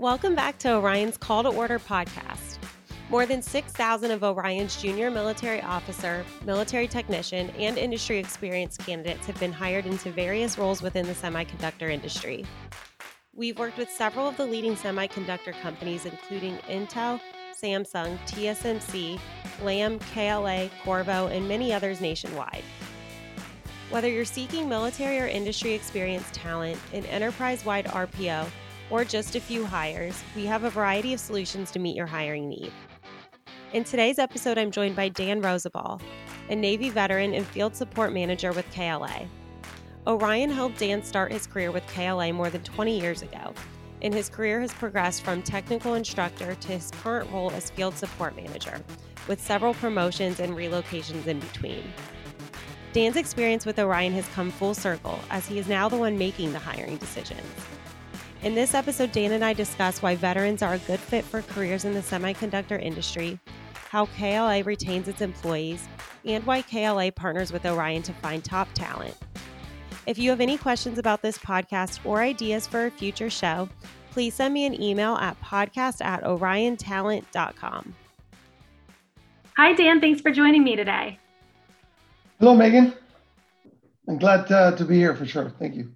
Welcome back to Orion's Call to Order podcast. More than 6,000 of Orion's junior military officer, military technician, and industry experienced candidates have been hired into various roles within the semiconductor industry. We've worked with several of the leading semiconductor companies, including Intel, Samsung, TSMC, Lam, KLA, Qorvo, and many others nationwide. Whether you're seeking military or industry experienced talent, an enterprise wide RPO, or just a few hires, we have a variety of solutions to meet your hiring need. In today's episode, I'm joined by Dan Rosabal, a Navy veteran and field support manager with KLA. Orion helped Dan start his career with KLA more than 20 years ago, and his career has progressed from technical instructor to his current role as field support manager, with several promotions and relocations in between. Dan's experience with Orion has come full circle as he is now the one making the hiring decisions. In this episode, Dan and I discuss why veterans are a good fit for careers in the semiconductor industry, how KLA retains its employees, and why KLA partners with Orion to find top talent. If you have any questions about this podcast or ideas for a future show, please send me an email at podcast at oriontalent.com. Hi, Dan. Thanks for joining me today. Hello, Megan. I'm glad uh, to be here for sure. Thank you.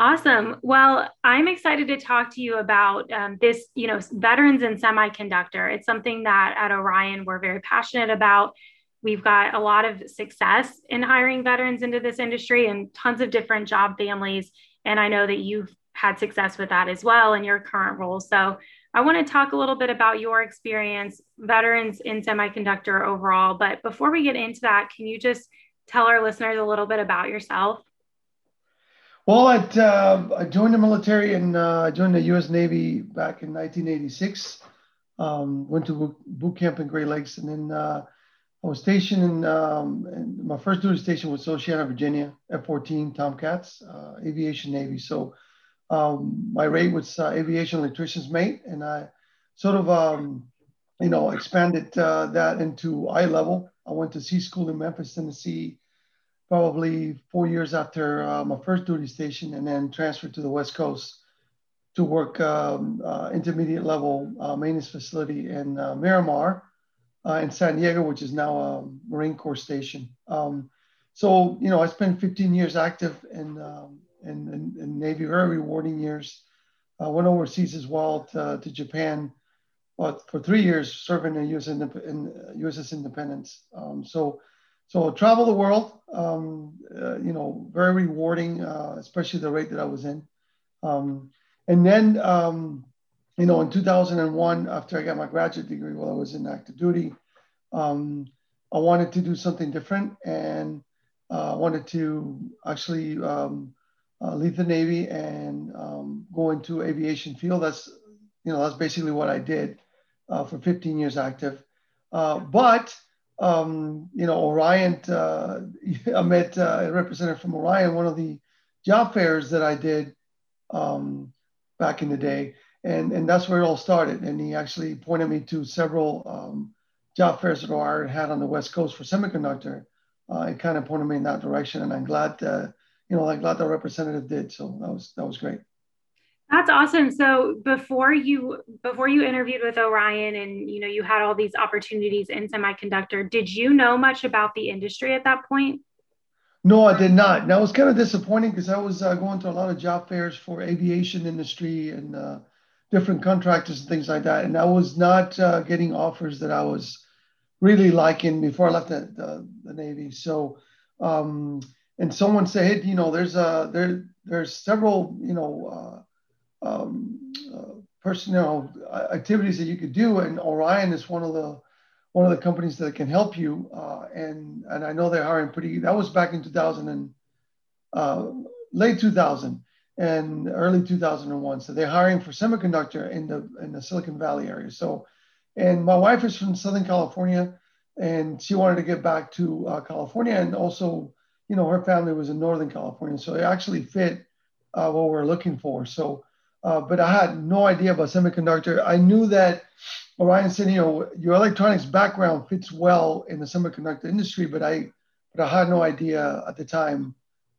Awesome. Well, I'm excited to talk to you about um, this, you know, veterans in semiconductor. It's something that at Orion we're very passionate about. We've got a lot of success in hiring veterans into this industry and tons of different job families. And I know that you've had success with that as well in your current role. So I want to talk a little bit about your experience, veterans in semiconductor overall. But before we get into that, can you just tell our listeners a little bit about yourself? Well, uh, I joined the military and uh, I joined the U.S. Navy back in 1986. Um, went to boot camp in Great Lakes, and then uh, I was stationed in, um, in, my first duty station was Oceana, Virginia, F-14 Tomcats, uh, aviation Navy. So um, my rate was uh, aviation electrician's mate, and I sort of um, you know expanded uh, that into I-level. I went to C school in Memphis, Tennessee probably four years after uh, my first duty station, and then transferred to the West Coast to work um, uh, intermediate level uh, maintenance facility in uh, Miramar uh, in San Diego, which is now a Marine Corps station. Um, so, you know, I spent 15 years active in, um, in, in, in, Navy, very rewarding years. I went overseas as well to, to Japan but for three years serving in US in USS Independence. Um, so so travel the world, um, uh, you know, very rewarding, uh, especially the rate that I was in. Um, and then, um, you know, in 2001, after I got my graduate degree while I was in active duty, um, I wanted to do something different and uh, wanted to actually um, uh, leave the Navy and go into aviation field. That's, you know, that's basically what I did uh, for 15 years active. Uh, but um, you know, Orion, uh, I met uh, a representative from Orion, one of the job fairs that I did um, back in the day. And, and that's where it all started. And he actually pointed me to several um, job fairs that Orion had on the West Coast for semiconductor. Uh, it kind of pointed me in that direction. And I'm glad, uh, you know, I'm glad the representative did. So that was, that was great. That's awesome. So before you before you interviewed with Orion and you know you had all these opportunities in semiconductor, did you know much about the industry at that point? No, I did not. That was kind of disappointing because I was uh, going to a lot of job fairs for aviation industry and uh, different contractors and things like that, and I was not uh, getting offers that I was really liking before I left the, the, the Navy. So, um, and someone said, hey, you know, there's a there there's several you know uh, um, uh, personnel activities that you could do, and Orion is one of the one of the companies that can help you. Uh, and and I know they're hiring pretty. That was back in 2000 and uh, late 2000 and early 2001. So they're hiring for semiconductor in the in the Silicon Valley area. So, and my wife is from Southern California, and she wanted to get back to uh, California, and also, you know, her family was in Northern California, so it actually fit uh, what we're looking for. So uh, but I had no idea about semiconductor. I knew that Orion said, you know, your electronics background fits well in the semiconductor industry, but I, but I had no idea at the time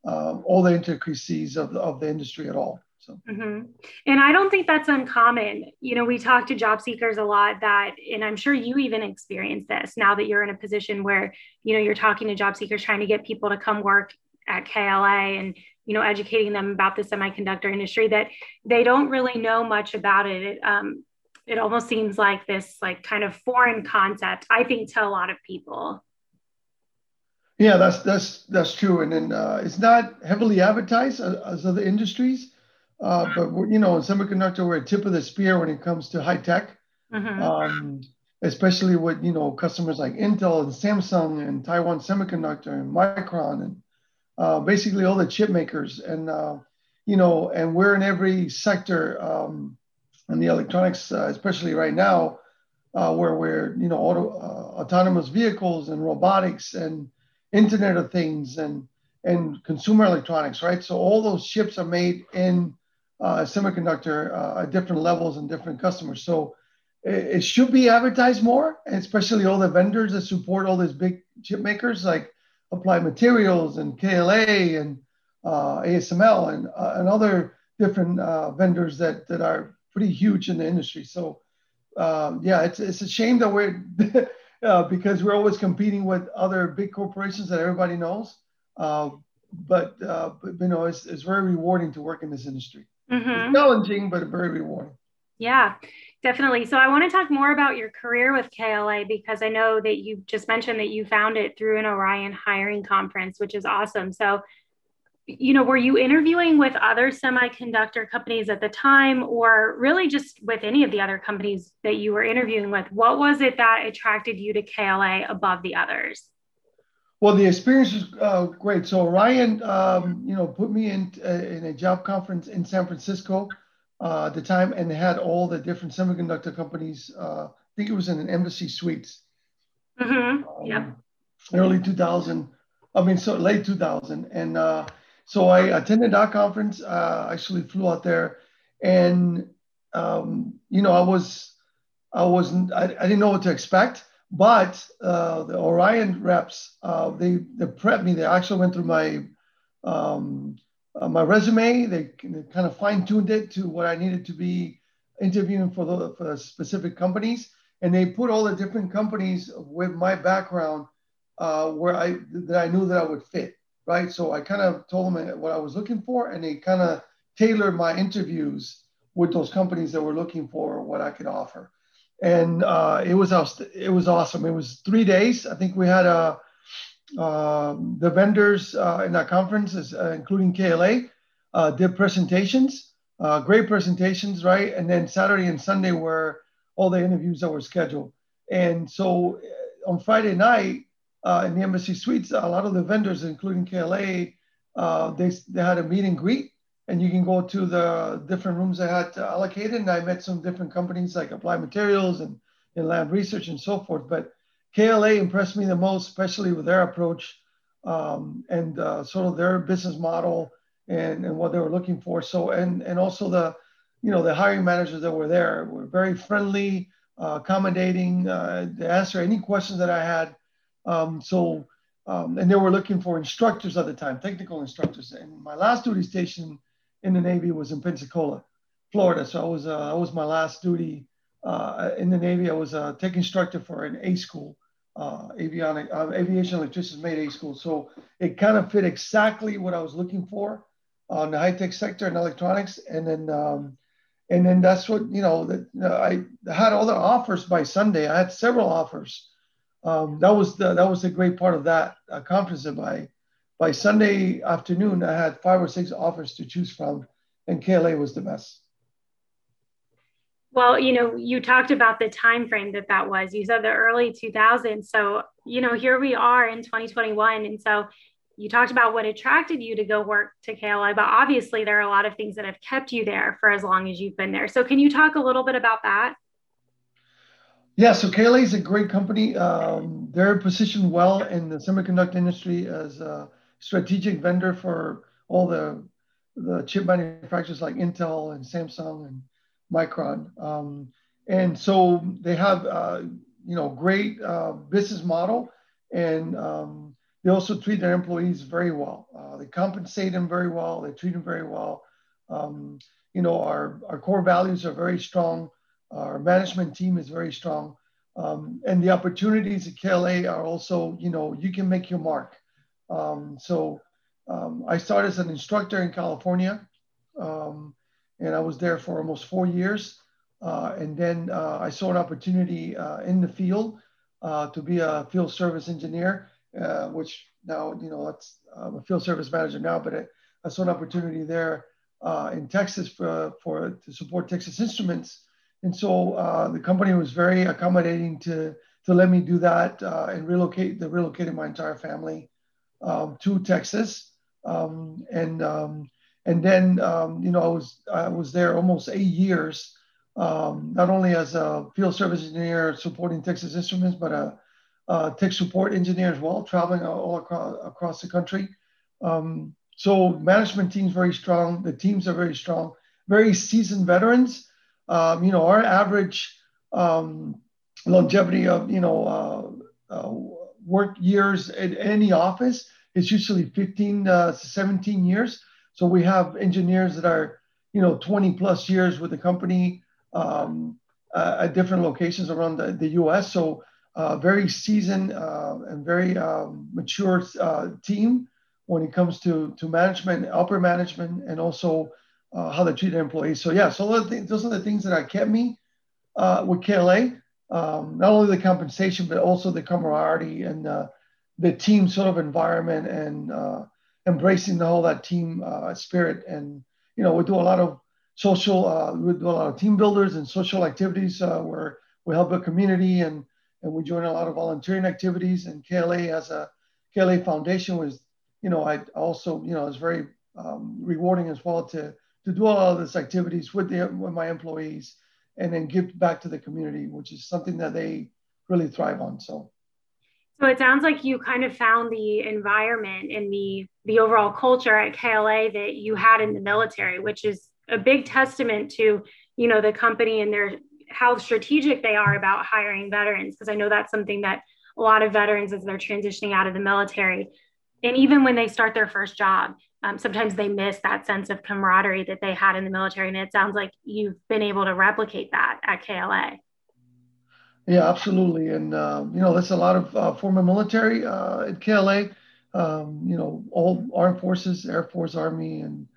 um, all the intricacies of the, of the industry at all. So, mm-hmm. and I don't think that's uncommon. You know, we talk to job seekers a lot that, and I'm sure you even experience this now that you're in a position where, you know, you're talking to job seekers trying to get people to come work at KLA and, you know, educating them about the semiconductor industry that they don't really know much about it. it um, it almost seems like this like kind of foreign concept, I think, to a lot of people. Yeah, that's that's that's true, and then uh, it's not heavily advertised as, other industries, uh, but you know, in semiconductor, we're a tip of the spear when it comes to high tech, mm-hmm. um, especially with you know customers like Intel and Samsung and Taiwan Semiconductor and Micron and uh, basically all the chip makers, and uh, you know, and we're in every sector um, in the electronics, uh, especially right now, uh, where we're you know auto, autonomous vehicles and robotics and Internet of Things and and consumer electronics, right? So all those chips are made in uh, semiconductor uh, at different levels and different customers. So it, it, should be advertised more, especially all the vendors that support all these big chip makers like Applied Materials and KLA and uh, ASML and, uh, and other different uh, vendors that, that are pretty huge in the industry. So um, yeah, it's, it's a shame that we're uh, because we're always competing with other big corporations that everybody knows. Uh, but, uh, but, you know, it's, it's very rewarding to work in this industry. Mm-hmm. Challenging, but very rewarding. Yeah, definitely. So I want to talk more about your career with KLA because I know that you just mentioned that you found it through an Orion hiring conference, which is awesome. So you know, were you interviewing with other semiconductor companies at the time, or really just with any of the other companies that you were interviewing with? What was it that attracted you to KLA above the others? Well, the experience was uh, great. So Orion, um, you know, put me in uh, in a job conference in San Francisco uh, at the time, and they had all the different semiconductor companies. Uh, I think it was in an Embassy Suites. Mm-hmm. Um, yep. Early 2000. I mean, so late 2000, and uh, so I attended that conference. Uh, actually flew out there, and um, you know I was I wasn't I, I didn't know what to expect. But uh, the Orion reps uh, they they prepped me. They actually went through my um, uh, my resume. They, they kind of fine tuned it to what I needed to be interviewing for the for specific companies, and they put all the different companies with my background uh, where I that I knew that I would fit right? So I kind of told them what I was looking for, and they kind of tailored my interviews with those companies that were looking for what I could offer. And uh, it was it was awesome. It was three days. I think we had uh, uh, the vendors uh, in that conference, uh, including KLA, uh, did presentations, great presentations, right? And then Saturday and Sunday were all the interviews that were scheduled. And so on Friday night, uh, in the embassy suites, a lot of the vendors, including KLA, uh, they, they had a meet and greet, and you can go to the different rooms they had allocated. And I met some different companies like Applied Materials and, and Lam Research and so forth. But KLA impressed me the most, especially with their approach um, and uh, sort of their business model and, and what they were looking for. So, and, and also the, you know, the hiring managers that were there were very friendly, uh, accommodating. Uh, they answer any questions that I had. Um, so, um, and they were looking for instructors at the time, technical instructors. And my last duty station in the Navy was in Pensacola, Florida. So I was, uh, that was my last duty uh, in the Navy. I was a tech instructor for an A school, uh, avionic, uh, aviation electricians made A school. So it kind of fit exactly what I was looking for on the high tech sector and electronics. And then, um, and then that's what, you know, that I had all the offers by Sunday. I had several offers um, that was the that was the great part of that uh, conference. And by by Sunday afternoon, I had five or six offers to choose from, and KLA was the best. Well, you know, you talked about the time frame that that was. You said the early 2000s. So, you know, here we are in 2021, and so you talked about what attracted you to go work to KLA, but obviously there are a lot of things that have kept you there for as long as you've been there. So, can you talk a little bit about that? Yeah, so KLA is a great company. Um, they're positioned well in the semiconductor industry as a strategic vendor for all the the chip manufacturers like Intel and Samsung and Micron. Um, and so they have uh, you know great uh, business model, and um, they also treat their employees very well. Uh, they compensate them very well. They treat them very well. Um, you know, our, our core values are very strong. Our management team is very strong. Um, and the opportunities at KLA are also, you know, you can make your mark. Um, so um, I started as an instructor in California, um, and I was there for almost four years. Uh, and then uh, I saw an opportunity uh, in the field uh, to be a field service engineer, uh, which now, you know, that's I'm a field service manager now, but I, I saw an opportunity there in Texas for, for to support Texas Instruments. And so the company was very accommodating to, to let me do that and relocate. They relocated my entire family um, to Texas. Um, and um, and then um, you know I was I was there almost eight years, um, not only as a field service engineer supporting Texas Instruments, but a, a tech support engineer as well, traveling all across across the country. Um, so management team's very strong. The teams are very strong, very seasoned veterans. Um, you know, our average um, longevity of you know uh, uh, work years at any office is usually 15 uh, 17 years. So we have engineers that are you know 20 plus years with the company um, uh, at different locations around the, the U.S. So uh, very seasoned uh, and very um, mature team when it comes to to management, upper management, and also uh, how they treat their employees. So yeah, so those, are the things that kept me uh, with KLA. Um, not only the compensation, but also the camaraderie and uh, the team sort of environment and uh, embracing the whole that team uh, spirit. And you know, we do a lot of social, uh, we do a lot of team builders and social activities where we help the community and and we join a lot of volunteering activities. And KLA as a KLA Foundation was you know, I also, you know, it's very um, rewarding as well to to do all of these activities with the with my employees and then give back to the community, which is something that they really thrive on. So. So it sounds like you kind of found the environment and the the overall culture at KLA that you had in the military, which is a big testament to you know the company and their how strategic they are about hiring veterans. Because I know that's something that a lot of veterans, as they're transitioning out of the military, and even when they start their first job um, sometimes they miss that sense of camaraderie that they had in the military and it sounds like you've been able to replicate that at kla yeah absolutely. And uh, you know there's a lot of uh, former military uh, at kla um, you know all armed forces air force army and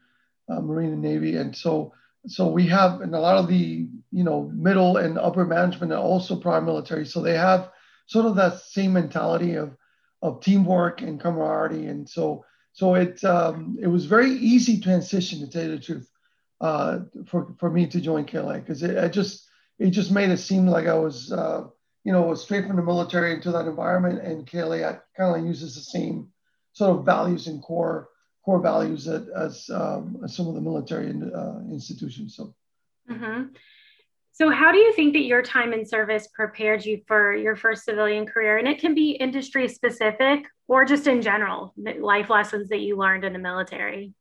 uh, marine and navy. And so so we have and a lot of the you know middle and upper management are also prior military. So they have sort of that same mentality of of teamwork and camaraderie. And so, so it um, it was very easy transition to tell you the truth uh, for for me to join KLA because it, just it just made it seem like I was uh, you know straight from the military into that environment, and KLA kind of uses the same sort of values and core core values that, as, um, as some of the military uh, institutions. So. Mm-hmm. So, how do you think that your time in service prepared you for your first civilian career? And it can be industry specific or just in general, life lessons that you learned in the military.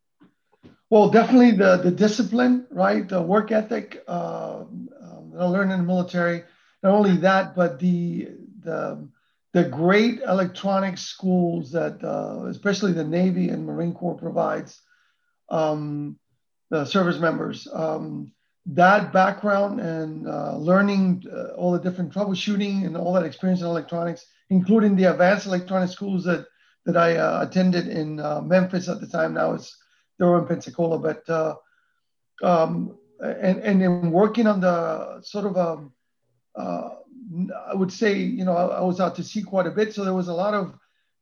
Well, definitely the, the discipline, right? The work ethic uh, I learned in the military. Not only that, but the the the great electronic schools that, uh, especially the Navy and Marine Corps provides um, the service members. Um, that background and uh, learning uh, all the different troubleshooting and all that experience in electronics, including the advanced electronic schools that that I uh, attended in uh, Memphis at the time. Now it's they're in Pensacola, but uh, um, and and in working on the sort of um, uh, I would say you know I, I, was out to sea quite a bit, so there was a lot of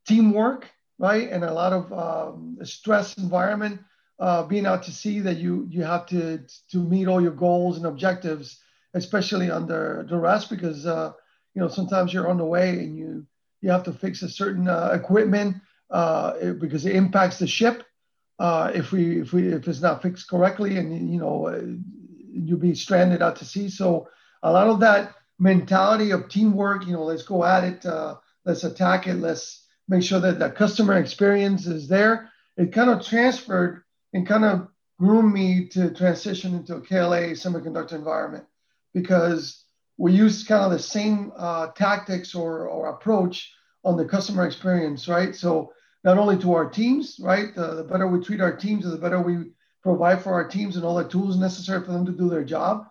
teamwork, right, and a lot of um, stress environment uh, being out to sea that you you have to to meet all your goals and objectives, especially under duress, because uh, you know sometimes you're on the way and you you have to fix a certain uh, equipment uh, because it impacts the ship. Uh, if we if we if it's not fixed correctly, and you know uh, you'll be stranded out to sea. So a lot of that mentality of teamwork, you know, let's go at it, let's attack it, let's make sure that the customer experience is there. It kind of transferred and kind of groomed me to transition into a KLA semiconductor environment because we use kind of the same uh, tactics or, or approach on the customer experience, right? So not only to our teams, right? The, the better we treat our teams, the better we provide for our teams and all the tools necessary for them to do their job.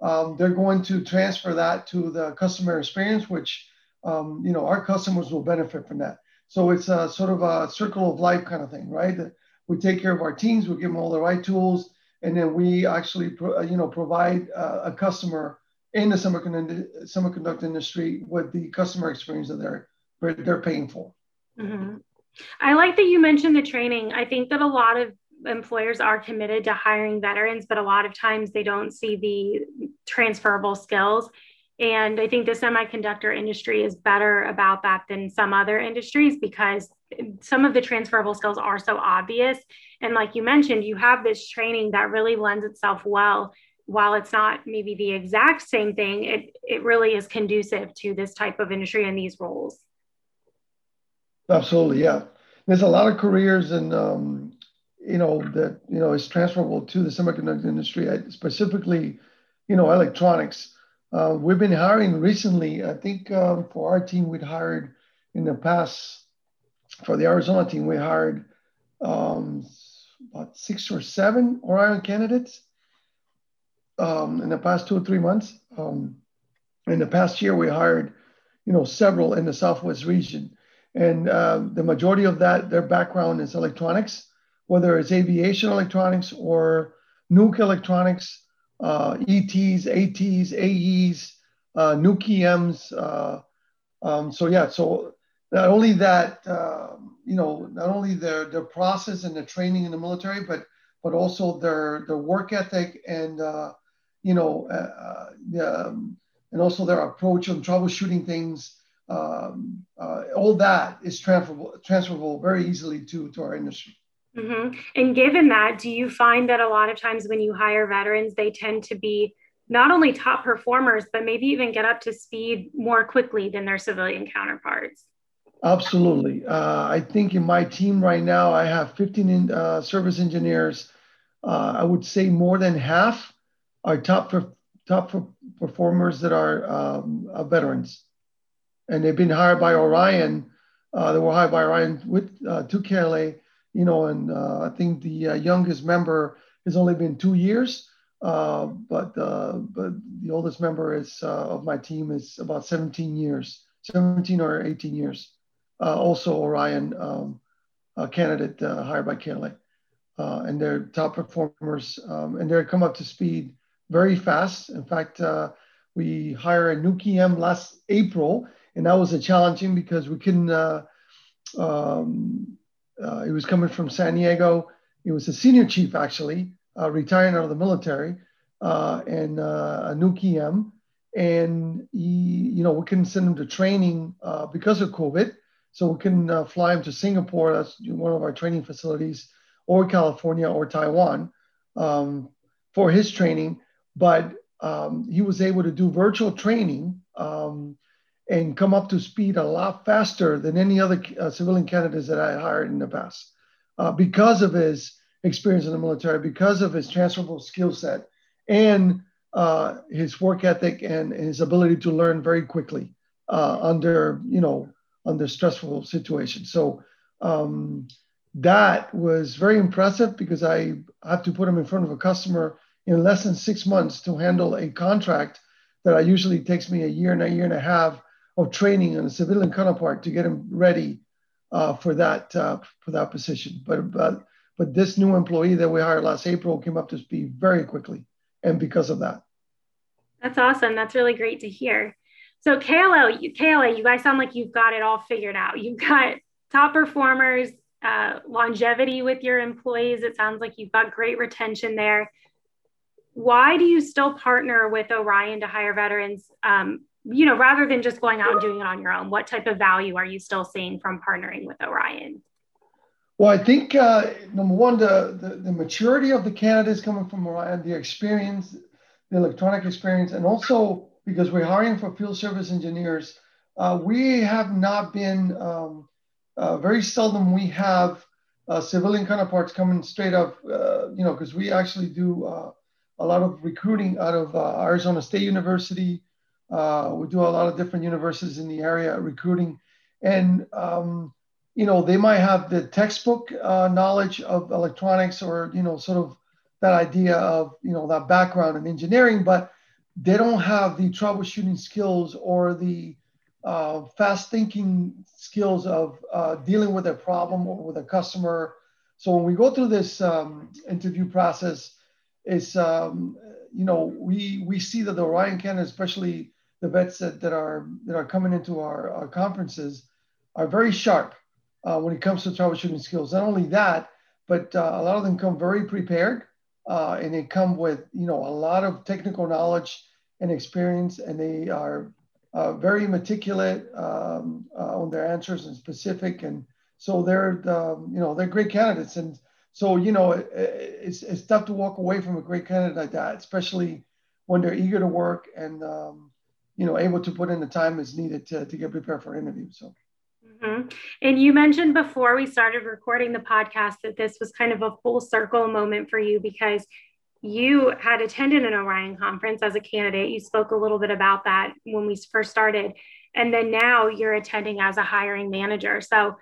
Um, they're going to transfer that to the customer experience, which um, you know our customers will benefit from that. So it's a sort of a circle of life kind of thing, right? We take care of our teams, we give them all the right tools, and then we actually, pro, you know, provide uh, a customer in the semiconductor, semiconductor industry with the customer experience that they're they're paying for. Mm-hmm. I like that you mentioned the training. I think that a lot of employers are committed to hiring veterans, but a lot of times they don't see the transferable skills. And I think the semiconductor industry is better about that than some other industries because some of the transferable skills are so obvious. And like you mentioned, you have this training that really lends itself well. While it's not maybe the exact same thing, it, it really is conducive to this type of industry and these roles. Absolutely, yeah. There's a lot of careers and um, you know that you know is transferable to the semiconductor industry, specifically, you know, electronics. Uh, we've been hiring recently. I think um, for our team, we'd hired in the past for the Arizona team, we hired um, about six or seven Orion candidates um, in the past two or three months. Um, in the past year, we hired, you know, several in the Southwest region, and uh, the majority of that, their background is electronics whether it's aviation electronics or nuke electronics, uh, ETs, ATs, AEs, uh, nuke EMs. Uh, um, so yeah, so not only that, uh, you know, not only their their process and the training in the military, but but also their their work ethic and uh, you know, uh, um, and also their approach on troubleshooting things. Um, all that is transferable transferable very easily to to our industry. Mm-hmm. And given that, do you find that a lot of times when you hire veterans, they tend to be not only top performers, but maybe even get up to speed more quickly than their civilian counterparts? Absolutely. Uh, I think in my team right now, I have 15 in, uh, service engineers. Uh, I would say more than half are top top performers that are um, uh, veterans, and they've been hired by Orion. Uh, they were hired by Orion with uh, to KLA you know, and uh, I think the uh, youngest member has only been two years, uh, but uh, but the oldest member is uh, of my team is about 17 years, 17 or 18 years. Uh, also, Orion um, candidate hired by KLA, and they're top performers, um, and they're come up to speed very fast. In fact, we hired a nuke EM last April, and that was a challenging because we couldn't. Um, uh, he was coming from San Diego. He was a senior chief, actually, uh, retiring out of the military, uh, and uh, a nuke EM. And he, you know, we couldn't send him to training uh, because of COVID. So we couldn't uh, fly him to Singapore. That's one of our training facilities, or California or Taiwan um, for his training. But um, he was able to do virtual training um, and come up to speed a lot faster than any other uh, civilian candidates that I hired in the past uh, because of his experience in the military, because of his transferable skill set, and uh, his work ethic and his ability to learn very quickly uh, under you know under stressful situations. So um, that was very impressive because I have to put him in front of a customer in less than six months to handle a contract that I usually takes me a year and a year and a half of training on a civilian counterpart to get him ready uh, for that uh, for that position. But but but this new employee that we hired last April came up to speed very quickly, and because of that. That's awesome. That's really great to hear. So KLA, you, KLA, you guys sound like you've got it all figured out. You've got top performers, uh, longevity with your employees. It sounds like you've got great retention there. Why do you still partner with Orion to hire veterans? Um, you know, rather than just going out and doing it on your own, what type of value are you still seeing from partnering with Orion? Well, I think uh, number one, the, the, the maturity of the candidates coming from Orion, the experience, the electronic experience, and also because we're hiring for field service engineers, uh, we have not been um, uh, very seldom we have uh, civilian counterparts coming straight up, uh, you know, because we actually do uh, a lot of recruiting out of Arizona State University, uh, we do a lot of different universities in the area recruiting, and um, you know they might have the textbook uh, knowledge of electronics or you know sort of that idea of you know that background in engineering, but they don't have the troubleshooting skills or the uh, fast thinking skills of uh, dealing with a problem or with a customer. So when we go through this um, interview process, it's um, you know we we see that the Orion candidates, especially the vets that, that are that are coming into our, our conferences, are very sharp uh, when it comes to troubleshooting skills. Not only that, but uh, a lot of them come very prepared uh, and they come with you know a lot of technical knowledge and experience, and they are uh, very meticulous um, uh, on their answers and specific, and so they're um, you know they're great candidates, and so you know it, it's it's tough to walk away from a great candidate like that, especially when they're eager to work and um, you know able to put in the time that's needed to, to get prepared for interviews. So. Mm-hmm. And you mentioned before we started recording the podcast that this was kind of a full circle moment for you because you had attended an Orion conference as a candidate. You spoke a little bit about that when we first started. And then now you're attending as a hiring manager. So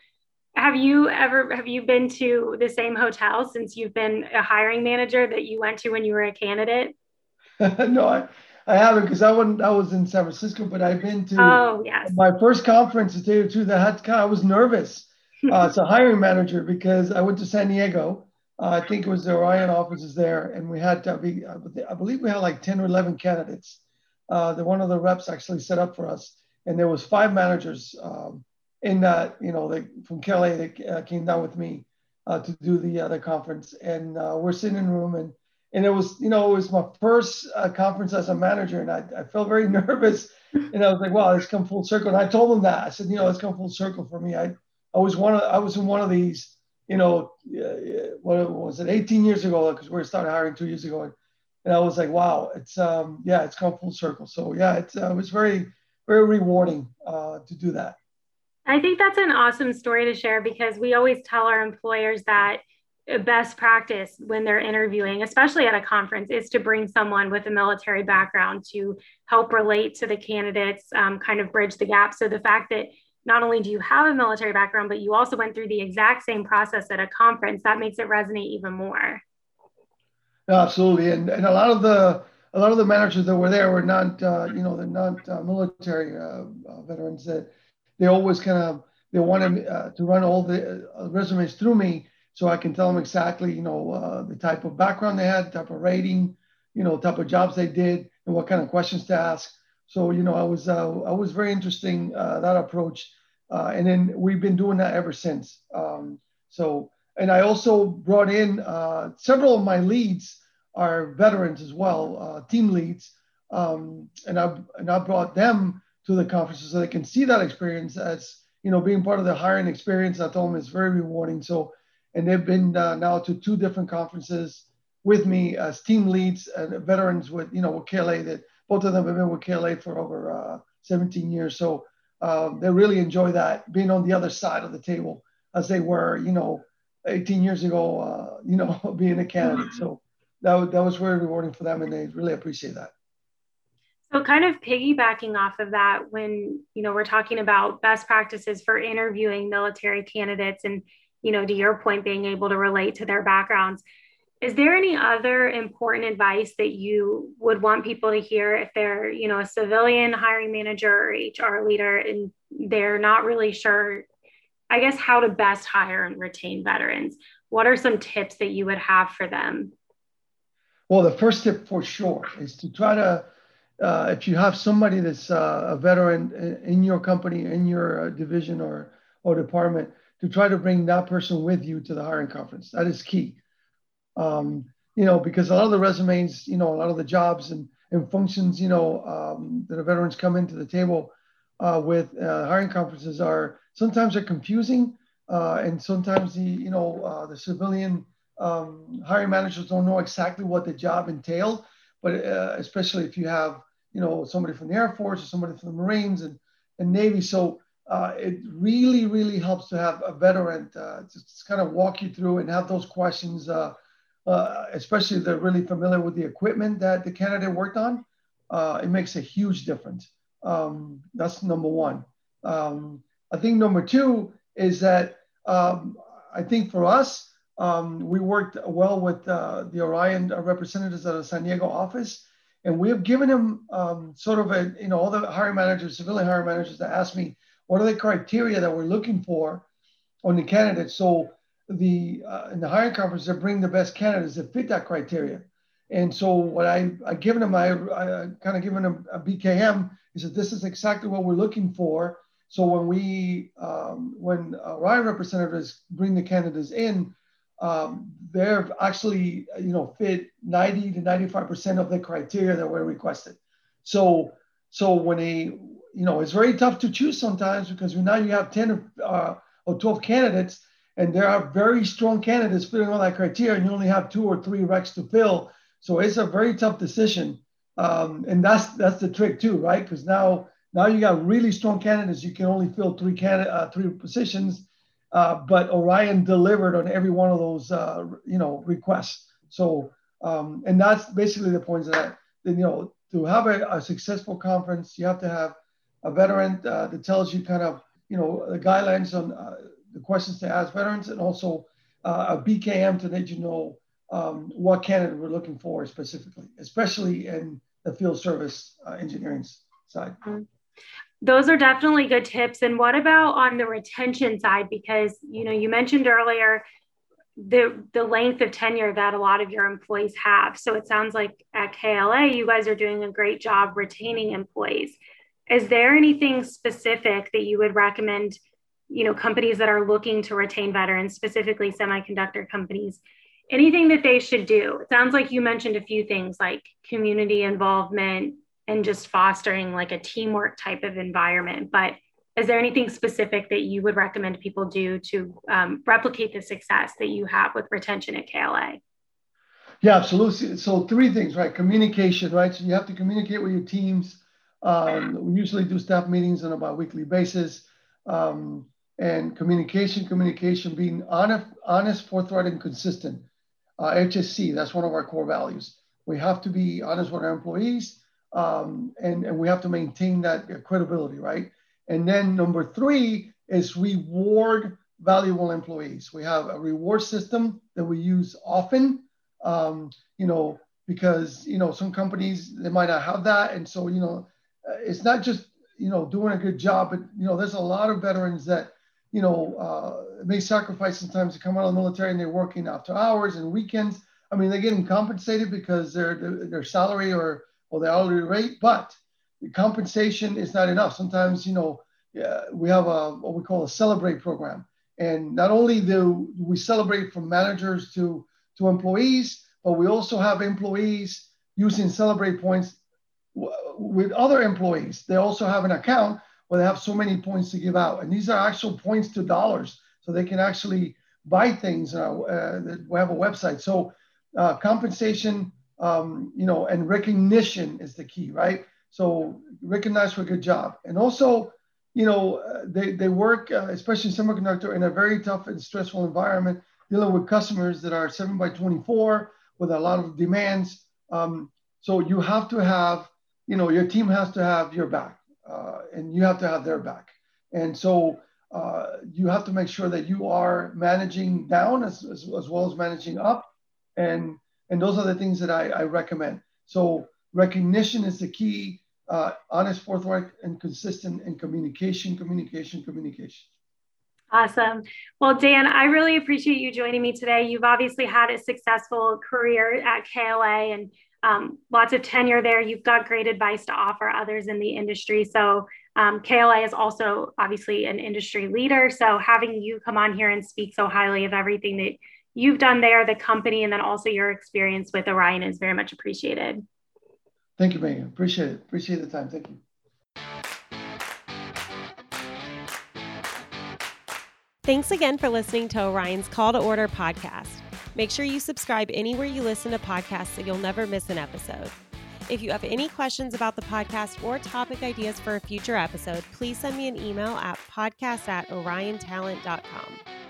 have you ever have you been to the same hotel since you've been a hiring manager that you went to when you were a candidate? no, I, I haven't because I wasn't. I was in San Francisco, but I've been to. Oh yes. My first conference, to tell you the truth, I had I was nervous. uh, as a hiring manager because I went to San Diego. Uh, I think it was the Orion offices there, and we had to be. I believe we had like ten or eleven candidates. Uh, the one of the reps actually set up for us, and there was five managers um, in that. You know, they, from KLA that uh, came down with me uh, to do the uh, the conference, and we're sitting in a room and and it was you know it was my first uh, conference as a manager and I, I felt very nervous. And I was like wow it's come full circle. And I told them that. I said you know it's come full circle for me. I I was one of I was in one of these you know uh, what was it 18 years ago because we started hiring two years ago. And, and I was like wow it's um yeah it's come full circle. So yeah it's, uh, it was very very rewarding uh, to do that. I think that's an awesome story to share because we always tell our employers that best practice when they're interviewing, especially at a conference, is to bring someone with a military background to help relate to the candidates, um, kind of bridge the gap. So the fact that not only do you have a military background, but you also went through the exact same process at a conference, that makes it resonate even more. Absolutely, and and a lot of the a lot of the managers that were there were not, uh, you know, they're not uh, military uh, uh veterans. That they always kind of they wanted uh, to run all the uh, resumes through me so I can tell them exactly, you know, uh, the type of background they had, type of rating, you know, type of jobs they did, and what kind of questions to ask. So, you know, I was uh, I was very interesting uh, that approach, uh, and then we've been doing that ever since. Um, so, and I also brought in uh, several of my leads are veterans as well, uh, team leads, um, and I and I brought them to the conferences so they can see that experience as you know being part of the hiring experience. I told them it's very rewarding. So and they've been uh, now to two different conferences with me as team leads and veterans with you know with KLA that both of them have been with KLA for over uh, 17 years. So um, they really enjoy that being on the other side of the table as they were you know 18 years ago uh, you know being a candidate. So that, that was very rewarding for them and they really appreciate that. So kind of piggybacking off of that when you know we're talking about best practices for interviewing military candidates and you know, to your point, being able to relate to their backgrounds. Is there any other important advice that you would want people to hear if they're, you know, a civilian hiring manager or HR leader and they're not really sure, I guess, how to best hire and retain veterans? What are some tips that you would have for them? Well, the first tip for sure is to try to, uh, if you have somebody that's uh, a veteran in your company, in your uh, division or, or department, to try to bring that person with you to the hiring conference. That is key. Um, you know, because a lot of the resumes, you know, a lot of the jobs and, and functions, you know, um, that the veterans come into the table uh, with uh, hiring conferences are sometimes are confusing, uh, and sometimes the you know uh, the civilian um, hiring managers don't know exactly what the job entail. But uh, especially if you have you know somebody from the Air Force or somebody from the Marines and, and Navy, so uh, it really, really helps to have a veteran uh, just kind of walk you through and have those questions, uh, uh, especially if they're really familiar with the equipment that the candidate worked on. Uh, it makes a huge difference. Um, that's number one. Um, I think number two is that um, I think for us, um, we worked well with uh, the Orion representatives at the San Diego office, and we have given them um, sort of a, you know, all the hiring managers, civilian hiring managers that ask me, what are the criteria that we're looking for on the candidates? So the uh, in the hiring conference, they bring the best candidates that fit that criteria. And so what I I given them, I, I kind of given them a BKM. He said this is exactly what we're looking for. So when we um, when Orion representatives bring the candidates in, um, they're actually you know fit 90 to 95 percent of the criteria that were requested. So so when a you know it's very tough to choose sometimes because now you have 10 uh, or 12 candidates and there are very strong candidates fitting all that criteria and you only have two or three recs to fill. So it's a very tough decision. Um, and that's that's the trick too, right? Because now now you got really strong candidates. You can only fill three candidate uh, three positions uh, but Orion delivered on every one of those, uh, you know, requests. So, um, and that's basically the points that, you know, to have a, a successful conference, you have to have a veteran uh, that tells you kind of, you know, the guidelines on uh, the questions to ask veterans, and also uh, a BKM to let you know um, what candidate we're looking for specifically, especially in the field service engineering side. Mm-hmm those are definitely good tips. And what about on the retention side? Because you know, you mentioned earlier the the length of tenure that a lot of your employees have. So it sounds like at KLA, you guys are doing a great job retaining employees. Is there anything specific that you would recommend? You know, companies that are looking to retain veterans, specifically semiconductor companies, anything that they should do? It sounds like you mentioned a few things like community involvement, and just fostering like a teamwork type of environment. But is there anything specific that you would recommend people do to um, replicate the success that you have with retention at KLA? Yeah, absolutely. So three things, right? Communication, right? So you have to communicate with your teams. Um, we usually do staff meetings on a bi-weekly basis. Um, and communication, communication, being honest, honest, forthright, and consistent. Uh, HSC, that's one of our core values. We have to be honest with our employees um, and, and we have to maintain that credibility, right? And then number three is reward valuable employees. We have a reward system that we use often, um, you know, because, you know, some companies, they might not have that. And so, you know, it's not just, you know, doing a good job, but, you know, there's a lot of veterans that, you know, uh, may sacrifice sometimes to come out of the military and they're working after hours and weekends. I mean, they're getting compensated because their, their, their salary or or the hourly rate, but the compensation is not enough. Sometimes, you know, we have a what we call a celebrate program, and not only do we celebrate from managers to to employees, but we also have employees using celebrate points with other employees. They also have an account where they have so many points to give out, and these are actual points to dollars, so they can actually buy things. Uh, uh, we have a website, so uh, compensation um, you know, and recognition is the key, right? So recognize for a good job. And also, you know, uh, they, they work, uh, especially semiconductor, in a very tough and stressful environment, dealing with customers that are 7 by 24 with a lot of demands. Um, so you have to have, you know, your team has to have your back uh, and you have to have their back. And so uh, you have to make sure that you are managing down as, as, as well as managing up. And and those are the things that I, I recommend. So recognition is the key, uh, honest, forthright, and consistent, and communication, communication, communication. Awesome. Well, Dan, I really appreciate you joining me today. You've obviously had a successful career at KLA and um, lots of tenure there. You've got great advice to offer others in the industry. So, um, KLA is also obviously an industry leader. So, having you come on here and speak so highly of everything that you've done there, the company, and then also your experience with Orion is very much appreciated. Thank you, Megan. Appreciate it. Appreciate the time. Thank you. Thanks again for listening to Orion's Call to Order podcast. Make sure you subscribe anywhere you listen to podcasts so you'll never miss an episode. If you have any questions about the podcast or topic ideas for a future episode, please send me an email at podcast at oriontalent.com.